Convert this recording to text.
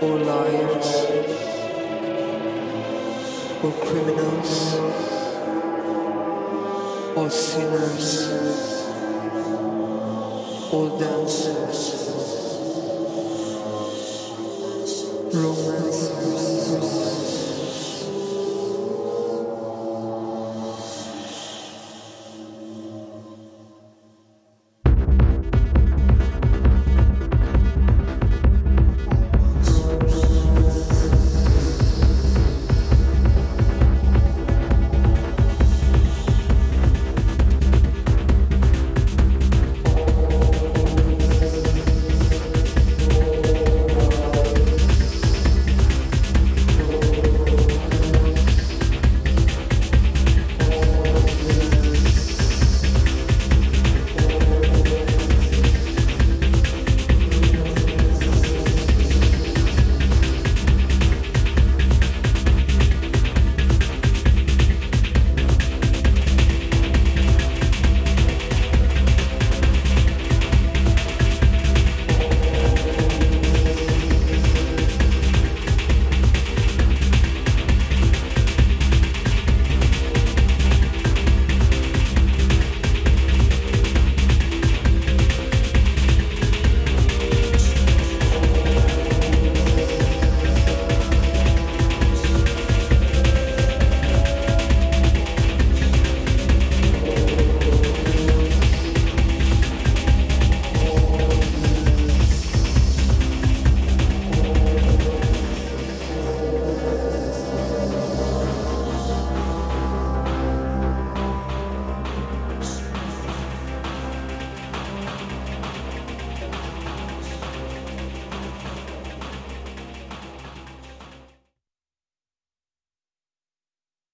or liars or criminals or sinners or dancers. Romance.